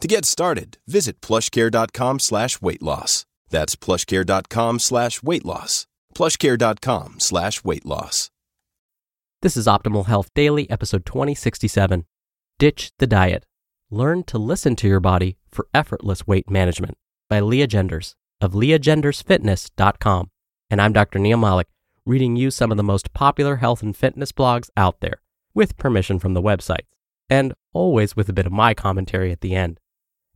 To get started, visit plushcare.com slash weight loss. That's plushcare.com slash weight loss. Plushcare.com slash weight loss. This is Optimal Health Daily, episode 2067. Ditch the Diet. Learn to listen to your body for effortless weight management by Leah Genders of leahgendersfitness.com. And I'm Dr. Neal Malik, reading you some of the most popular health and fitness blogs out there, with permission from the websites, and always with a bit of my commentary at the end.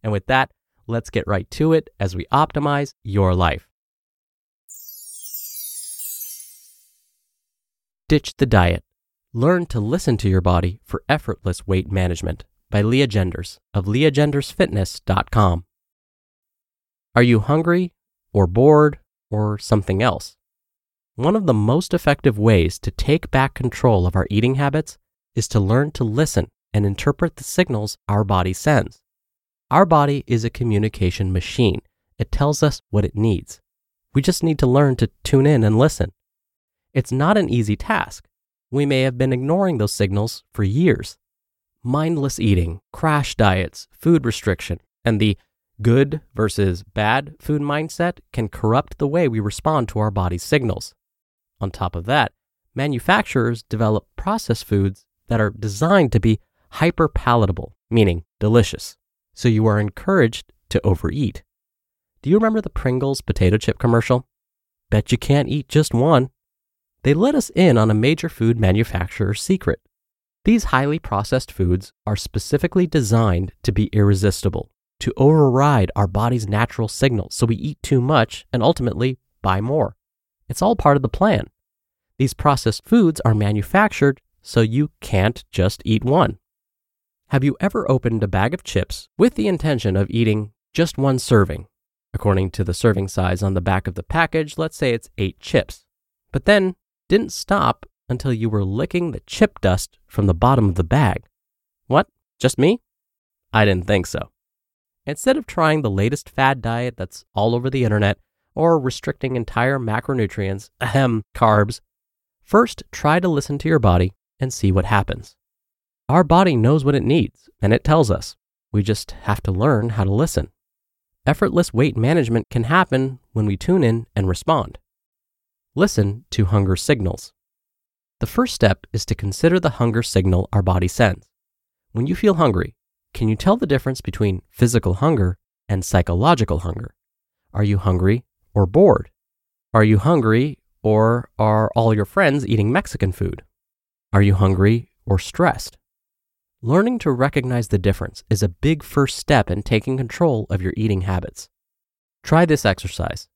And with that, let's get right to it as we optimize your life. Ditch the Diet. Learn to listen to your body for effortless weight management by Leah Genders of leahgendersfitness.com. Are you hungry or bored or something else? One of the most effective ways to take back control of our eating habits is to learn to listen and interpret the signals our body sends. Our body is a communication machine. It tells us what it needs. We just need to learn to tune in and listen. It's not an easy task. We may have been ignoring those signals for years. Mindless eating, crash diets, food restriction, and the good versus bad food mindset can corrupt the way we respond to our body's signals. On top of that, manufacturers develop processed foods that are designed to be hyper palatable, meaning delicious. So you are encouraged to overeat. Do you remember the Pringles potato chip commercial? Bet you can't eat just one. They let us in on a major food manufacturer's secret. These highly processed foods are specifically designed to be irresistible, to override our body's natural signals so we eat too much and ultimately buy more. It's all part of the plan. These processed foods are manufactured so you can't just eat one. Have you ever opened a bag of chips with the intention of eating just one serving? According to the serving size on the back of the package, let's say it's eight chips. But then didn't stop until you were licking the chip dust from the bottom of the bag. What? Just me? I didn't think so. Instead of trying the latest fad diet that's all over the internet or restricting entire macronutrients, ahem, carbs, first try to listen to your body and see what happens. Our body knows what it needs and it tells us. We just have to learn how to listen. Effortless weight management can happen when we tune in and respond. Listen to hunger signals. The first step is to consider the hunger signal our body sends. When you feel hungry, can you tell the difference between physical hunger and psychological hunger? Are you hungry or bored? Are you hungry or are all your friends eating Mexican food? Are you hungry or stressed? Learning to recognize the difference is a big first step in taking control of your eating habits. Try this exercise.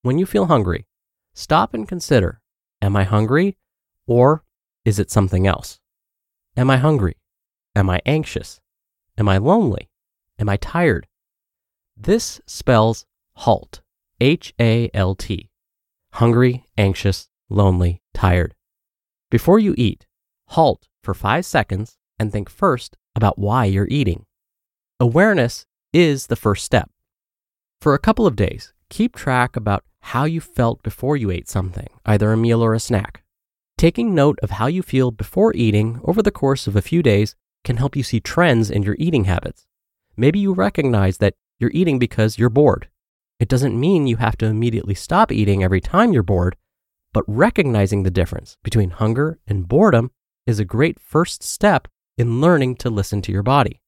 When you feel hungry, stop and consider Am I hungry or is it something else? Am I hungry? Am I anxious? Am I lonely? Am I tired? This spells HALT. H A L T. Hungry, anxious, lonely, tired. Before you eat, halt for five seconds and think first about why you're eating. Awareness is the first step. For a couple of days, keep track about how you felt before you ate something, either a meal or a snack. Taking note of how you feel before eating over the course of a few days can help you see trends in your eating habits. Maybe you recognize that you're eating because you're bored. It doesn't mean you have to immediately stop eating every time you're bored, but recognizing the difference between hunger and boredom is a great first step in learning to listen to your body.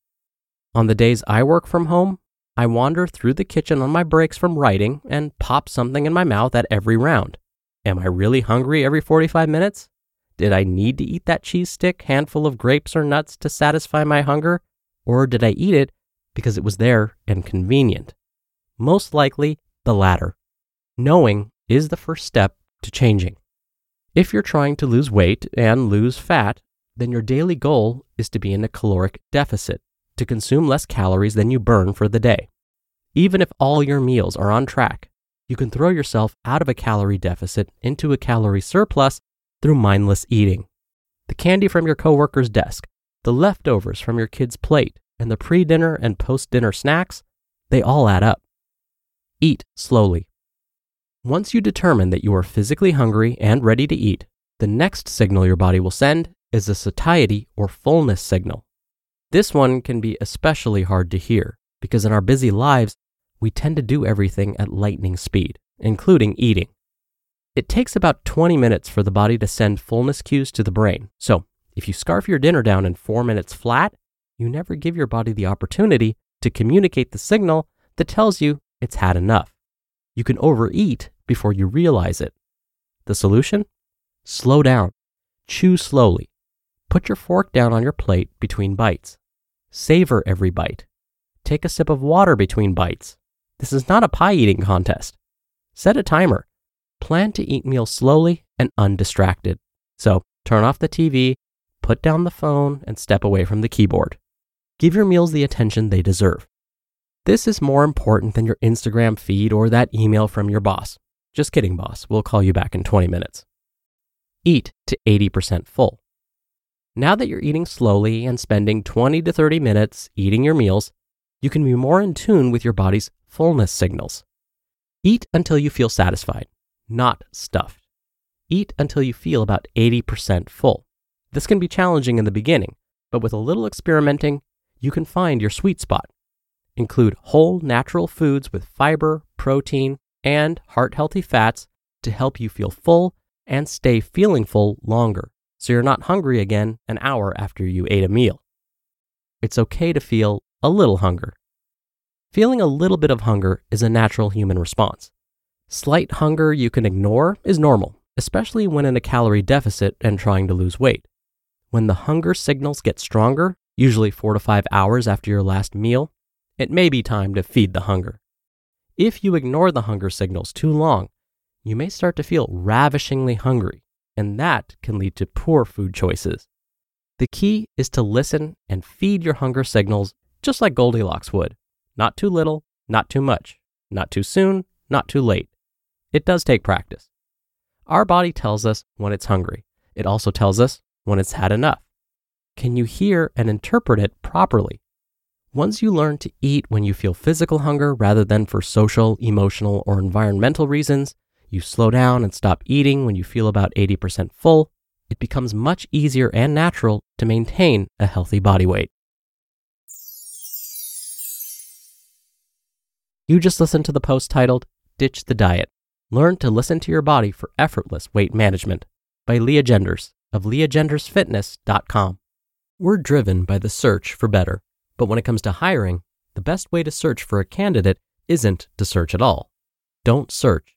On the days I work from home, I wander through the kitchen on my breaks from writing and pop something in my mouth at every round. Am I really hungry every 45 minutes? Did I need to eat that cheese stick, handful of grapes or nuts to satisfy my hunger? Or did I eat it because it was there and convenient? Most likely, the latter. Knowing is the first step to changing. If you're trying to lose weight and lose fat, then your daily goal is to be in a caloric deficit, to consume less calories than you burn for the day. Even if all your meals are on track, you can throw yourself out of a calorie deficit into a calorie surplus through mindless eating. The candy from your coworker's desk, the leftovers from your kid's plate, and the pre dinner and post dinner snacks, they all add up. Eat slowly. Once you determine that you are physically hungry and ready to eat, the next signal your body will send is a satiety or fullness signal. This one can be especially hard to hear because in our busy lives, we tend to do everything at lightning speed, including eating. It takes about 20 minutes for the body to send fullness cues to the brain. So, if you scarf your dinner down in four minutes flat, you never give your body the opportunity to communicate the signal that tells you it's had enough. You can overeat before you realize it. The solution? Slow down. Chew slowly. Put your fork down on your plate between bites. Savor every bite. Take a sip of water between bites. This is not a pie eating contest. Set a timer. Plan to eat meals slowly and undistracted. So turn off the TV, put down the phone, and step away from the keyboard. Give your meals the attention they deserve. This is more important than your Instagram feed or that email from your boss. Just kidding, boss. We'll call you back in 20 minutes. Eat to 80% full. Now that you're eating slowly and spending 20 to 30 minutes eating your meals, you can be more in tune with your body's fullness signals. Eat until you feel satisfied, not stuffed. Eat until you feel about 80% full. This can be challenging in the beginning, but with a little experimenting, you can find your sweet spot. Include whole natural foods with fiber, protein, and heart healthy fats to help you feel full and stay feeling full longer so you're not hungry again an hour after you ate a meal. It's okay to feel a little hunger. Feeling a little bit of hunger is a natural human response. Slight hunger you can ignore is normal, especially when in a calorie deficit and trying to lose weight. When the hunger signals get stronger, usually four to five hours after your last meal, it may be time to feed the hunger. If you ignore the hunger signals too long, you may start to feel ravishingly hungry, and that can lead to poor food choices. The key is to listen and feed your hunger signals just like Goldilocks would. Not too little, not too much, not too soon, not too late. It does take practice. Our body tells us when it's hungry. It also tells us when it's had enough. Can you hear and interpret it properly? Once you learn to eat when you feel physical hunger rather than for social, emotional, or environmental reasons, you slow down and stop eating when you feel about 80% full, it becomes much easier and natural to maintain a healthy body weight. You just listened to the post titled Ditch the Diet Learn to Listen to Your Body for Effortless Weight Management by Leah Genders of leahgendersfitness.com. We're driven by the search for better. But when it comes to hiring, the best way to search for a candidate isn't to search at all. Don't search,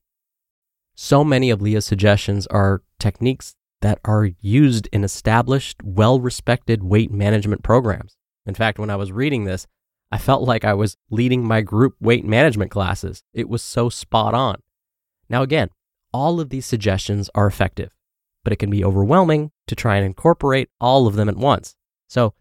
So many of Leah's suggestions are techniques that are used in established, well respected weight management programs. In fact, when I was reading this, I felt like I was leading my group weight management classes. It was so spot on. Now, again, all of these suggestions are effective, but it can be overwhelming to try and incorporate all of them at once. So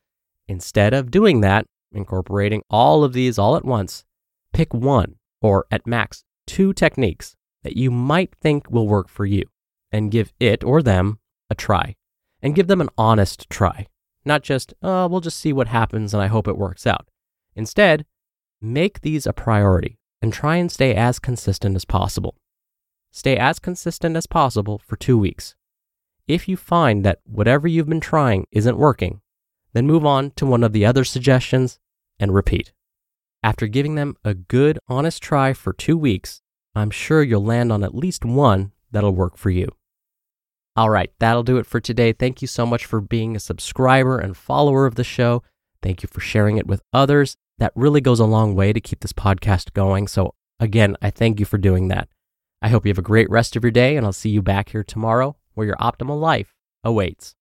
instead of doing that, incorporating all of these all at once, pick one or at max two techniques that you might think will work for you and give it or them a try and give them an honest try. Not just, oh, we'll just see what happens and I hope it works out. Instead, make these a priority and try and stay as consistent as possible. Stay as consistent as possible for two weeks. If you find that whatever you've been trying isn't working, then move on to one of the other suggestions and repeat. After giving them a good, honest try for two weeks, I'm sure you'll land on at least one that'll work for you. All right, that'll do it for today. Thank you so much for being a subscriber and follower of the show. Thank you for sharing it with others. That really goes a long way to keep this podcast going. So, again, I thank you for doing that. I hope you have a great rest of your day, and I'll see you back here tomorrow where your optimal life awaits.